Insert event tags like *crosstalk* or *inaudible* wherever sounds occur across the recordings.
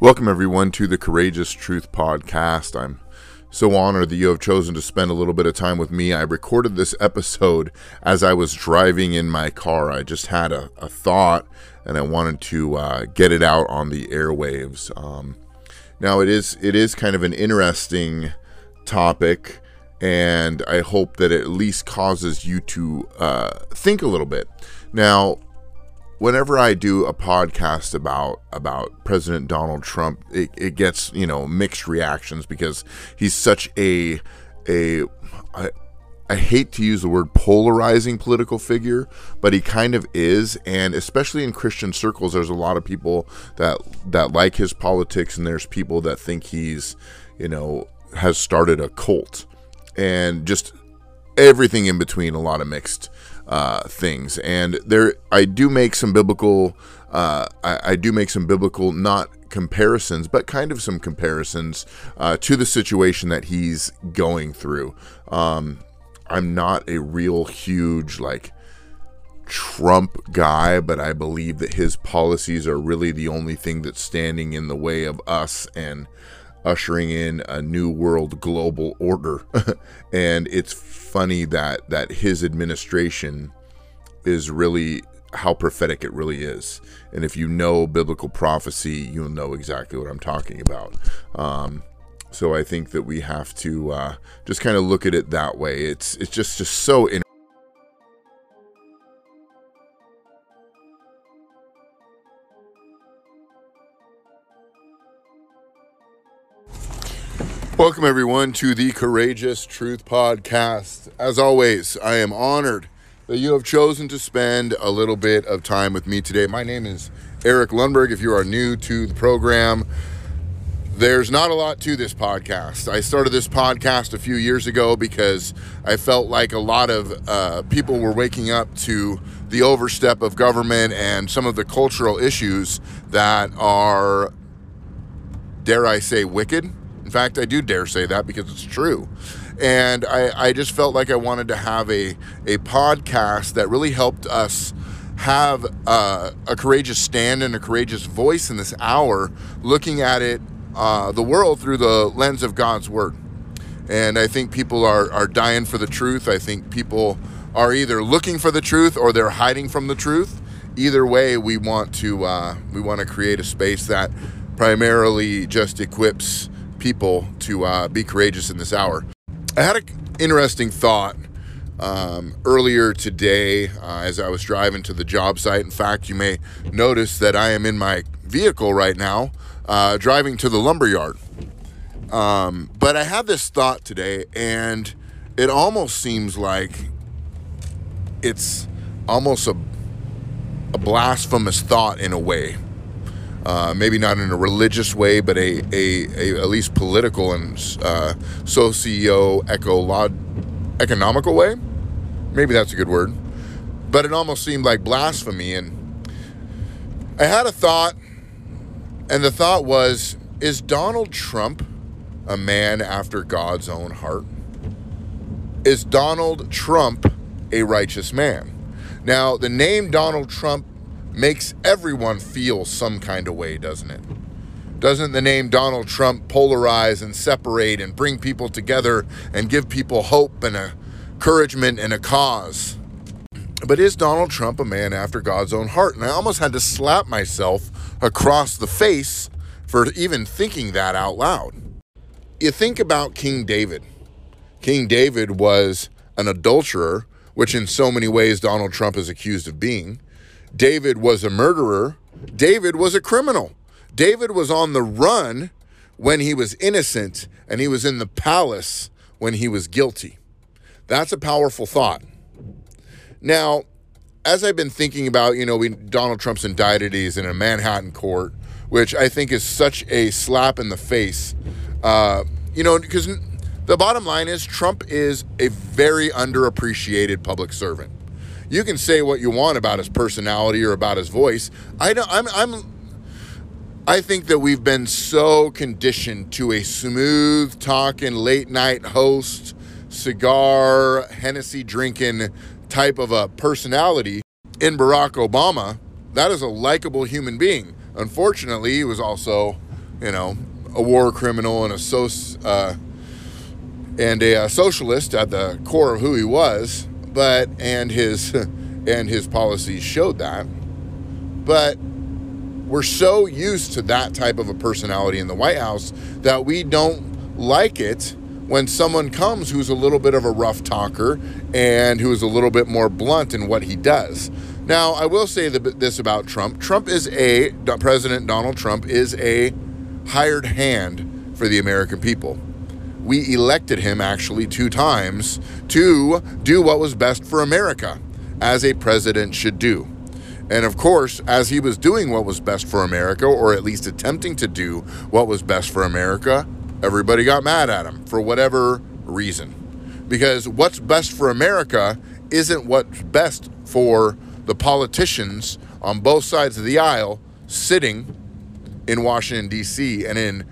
Welcome, everyone, to the Courageous Truth Podcast. I'm so honored that you have chosen to spend a little bit of time with me. I recorded this episode as I was driving in my car. I just had a, a thought and I wanted to uh, get it out on the airwaves. Um, now, it is it is kind of an interesting topic, and I hope that it at least causes you to uh, think a little bit. Now, whenever I do a podcast about about President Donald Trump, it, it gets you know mixed reactions because he's such a a I, I hate to use the word polarizing political figure, but he kind of is, and especially in Christian circles, there's a lot of people that that like his politics, and there's people that think he's you know has started a cult, and just everything in between. A lot of mixed uh, things, and there I do make some biblical. Uh, I, I, do make some biblical, not comparisons, but kind of some comparisons uh, to the situation that he's going through. Um, I'm not a real huge like Trump guy, but I believe that his policies are really the only thing that's standing in the way of us and ushering in a new world global order. *laughs* and it's funny that that his administration is really how prophetic it really is. And if you know biblical prophecy, you'll know exactly what I'm talking about. Um, so I think that we have to uh, just kind of look at it that way. It's it's just just so in. Welcome, everyone, to the Courageous Truth Podcast. As always, I am honored that you have chosen to spend a little bit of time with me today. My name is Eric Lundberg. If you are new to the program, there's not a lot to this podcast. I started this podcast a few years ago because I felt like a lot of uh, people were waking up to the overstep of government and some of the cultural issues that are, dare I say, wicked fact, I do dare say that because it's true. And I, I just felt like I wanted to have a, a podcast that really helped us have uh, a courageous stand and a courageous voice in this hour, looking at it, uh, the world through the lens of God's Word. And I think people are, are dying for the truth. I think people are either looking for the truth or they're hiding from the truth. Either way, we want to uh, we want to create a space that primarily just equips people to uh, be courageous in this hour. I had an interesting thought um, earlier today uh, as I was driving to the job site. In fact, you may notice that I am in my vehicle right now, uh, driving to the lumber yard. Um, but I had this thought today, and it almost seems like it's almost a, a blasphemous thought in a way uh, maybe not in a religious way, but a, a, a at least political and uh, socio-economical way. Maybe that's a good word. But it almost seemed like blasphemy. And I had a thought, and the thought was Is Donald Trump a man after God's own heart? Is Donald Trump a righteous man? Now, the name Donald Trump makes everyone feel some kind of way, doesn't it? Doesn't the name Donald Trump polarize and separate and bring people together and give people hope and encouragement and a cause? But is Donald Trump a man after God's own heart? And I almost had to slap myself across the face for even thinking that out loud. You think about King David. King David was an adulterer, which in so many ways Donald Trump is accused of being. David was a murderer. David was a criminal. David was on the run when he was innocent, and he was in the palace when he was guilty. That's a powerful thought. Now, as I've been thinking about, you know, we, Donald Trump's indicted, he's in a Manhattan court, which I think is such a slap in the face. Uh, you know, because the bottom line is Trump is a very underappreciated public servant you can say what you want about his personality or about his voice. I don't, I'm, I'm, I think that we've been so conditioned to a smooth talking, late night host, cigar, Hennessy drinking type of a personality in Barack Obama. That is a likable human being. Unfortunately, he was also you know, a war criminal and a soc- uh, and a, a socialist at the core of who he was, but and his *laughs* and his policies showed that. But we're so used to that type of a personality in the White House that we don't like it when someone comes who's a little bit of a rough talker and who is a little bit more blunt in what he does. Now, I will say this about Trump. Trump is a President Donald Trump is a hired hand for the American people. We elected him actually two times to do what was best for America, as a president should do. And of course, as he was doing what was best for America, or at least attempting to do what was best for America, everybody got mad at him for whatever reason. Because what's best for America isn't what's best for the politicians on both sides of the aisle sitting in Washington D.C. and in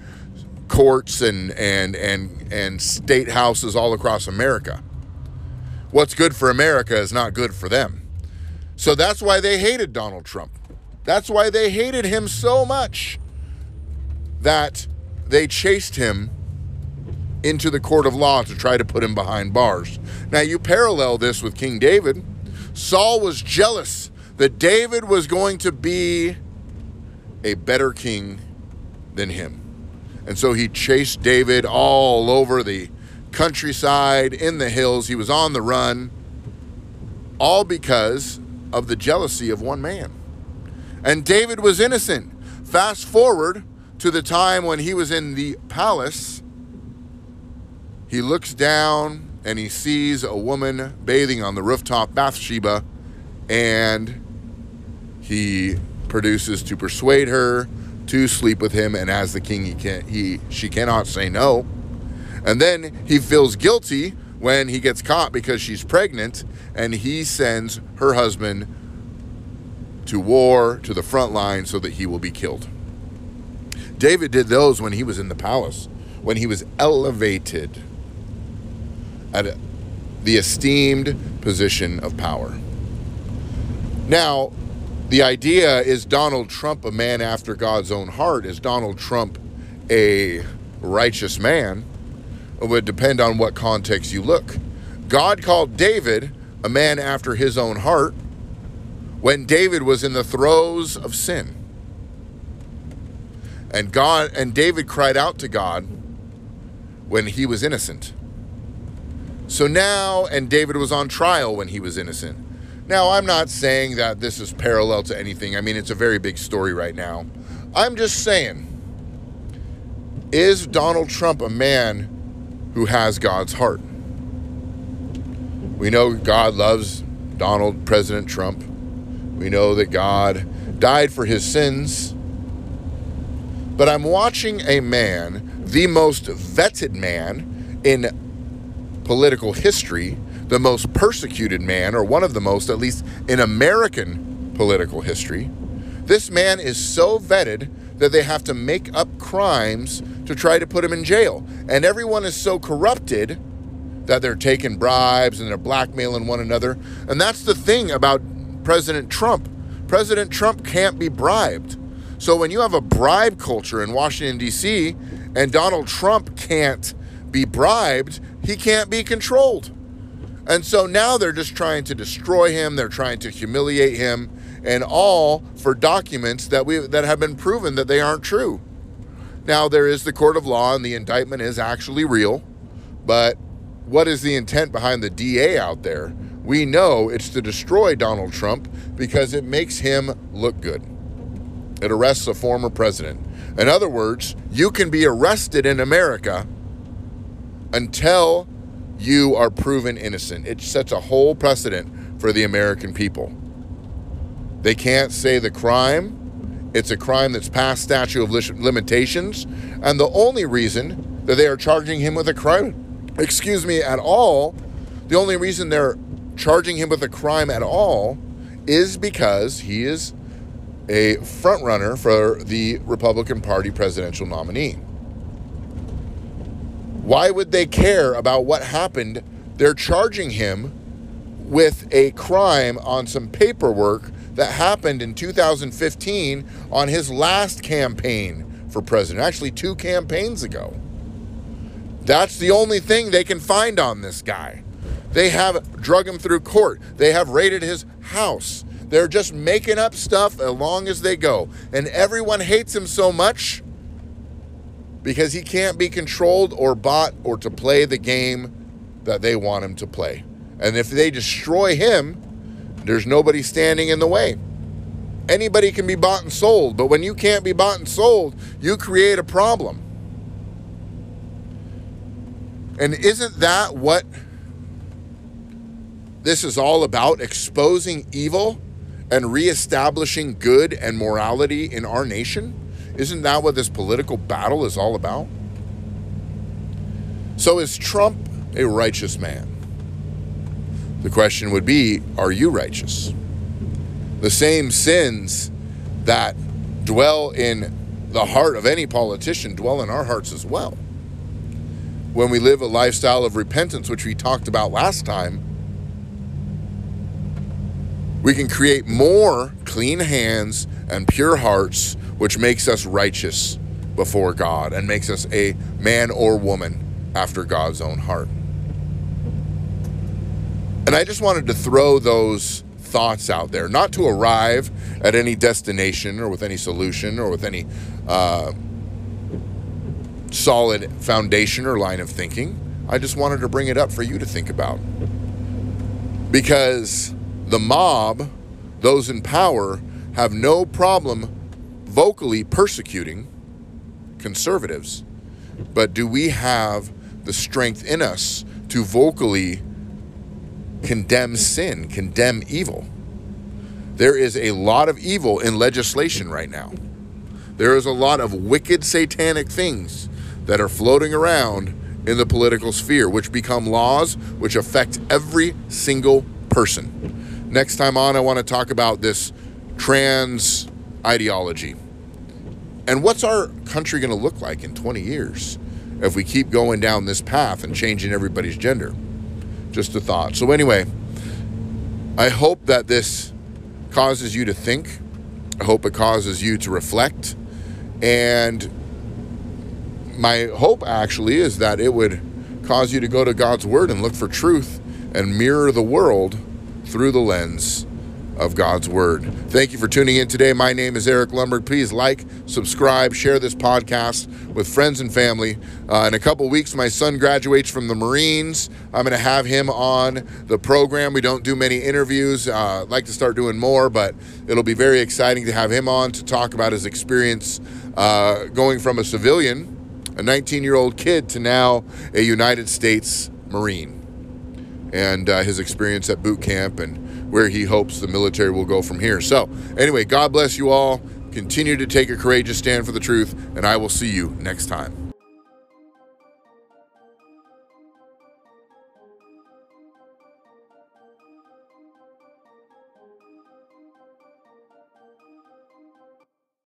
courts and and and and state houses all across America. What's good for America is not good for them. So that's why they hated Donald Trump. That's why they hated him so much that they chased him into the court of law to try to put him behind bars. Now, you parallel this with King David. Saul was jealous that David was going to be a better king than him. And so he chased David all over the countryside, in the hills. He was on the run, all because of the jealousy of one man. And David was innocent. Fast forward to the time when he was in the palace, he looks down and he sees a woman bathing on the rooftop, Bathsheba, and he produces to persuade her to sleep with him. And as the king, he can't, he she cannot say no. And then he feels guilty when he gets caught because she's pregnant, and he sends her husband to war to the front line so that he will be killed. David did those when he was in the palace, when he was elevated at the esteemed position of power. Now, the idea is Donald Trump a man after God's own heart? Is Donald Trump a righteous man? It would depend on what context you look. God called David a man after his own heart when David was in the throes of sin. And God and David cried out to God when he was innocent. So now, and David was on trial when he was innocent. Now, I'm not saying that this is parallel to anything. I mean, it's a very big story right now. I'm just saying, is Donald Trump a man who has God's heart? We know God loves Donald, President Trump. We know that God died for his sins. But I'm watching a man, the most vetted man in political history, the most persecuted man, or one of the most, at least in American political history. This man is so vetted that they have to make up crimes to try to put him in jail. And everyone is so corrupted that they're taking bribes and they're blackmailing one another. And that's the thing about President Trump. President Trump can't be bribed. So when you have a bribe culture in Washington, D.C., and Donald Trump can't be bribed, he can't be controlled. And so now they're just trying to destroy him, they're trying to humiliate him, and all for documents that we that have been proven that they aren't true. Now there is the court of law and the indictment is actually real, but what is the intent behind the DA out there? We know it's to destroy Donald Trump because it makes him look good. It arrests a former president. In other words, you can be arrested in America until you are proven innocent. It sets a whole precedent for the American people. They can't say the crime, it's a crime that's past statute of limitations, and the only reason that they are charging him with a crime, excuse me, at all, the only reason they're charging him with a crime at all is because he is a frontrunner for the Republican Party presidential nominee. Why would they care about what happened? They're charging him with a crime on some paperwork that happened in 2015 on his last campaign for president, actually, two campaigns ago. That's the only thing they can find on this guy. They have drug him through court, they have raided his house. They're just making up stuff as long as they go. And everyone hates him so much because he can't be controlled or bought or to play the game that they want him to play. And if they destroy him, there's nobody standing in the way. Anybody can be bought and sold, but when you can't be bought and sold, you create a problem. And isn't that what this is all about? Exposing evil and reestablishing good and morality in our nation? Isn't that what this political battle is all about? So, is Trump a righteous man? The question would be Are you righteous? The same sins that dwell in the heart of any politician dwell in our hearts as well. When we live a lifestyle of repentance, which we talked about last time, we can create more clean hands and pure hearts, which makes us righteous before God and makes us a man or woman after God's own heart. And I just wanted to throw those thoughts out there, not to arrive at any destination or with any solution or with any uh, solid foundation or line of thinking. I just wanted to bring it up for you to think about. Because the mob, those in power, have no problem vocally persecuting conservatives. But do we have the strength in us to vocally condemn sin, condemn evil? There is a lot of evil in legislation right now. There is a lot of wicked satanic things that are floating around in the political sphere, which become laws which affect every single person. Next time on, I want to talk about this trans ideology. And what's our country going to look like in 20 years if we keep going down this path and changing everybody's gender? Just a thought. So, anyway, I hope that this causes you to think. I hope it causes you to reflect. And my hope actually is that it would cause you to go to God's Word and look for truth and mirror the world through the lens of God's Word. Thank you for tuning in today. My name is Eric Lundberg. Please like, subscribe, share this podcast with friends and family. Uh, in a couple weeks, my son graduates from the Marines. I'm going to have him on the program. We don't do many interviews. Uh, I'd like to start doing more, but it'll be very exciting to have him on to talk about his experience uh, going from a civilian, a 19 year old kid, to now a United States Marine and uh, his experience at boot camp and where he hopes the military will go from here. So, anyway, God bless you all. Continue to take a courageous stand for the truth, and I will see you next time.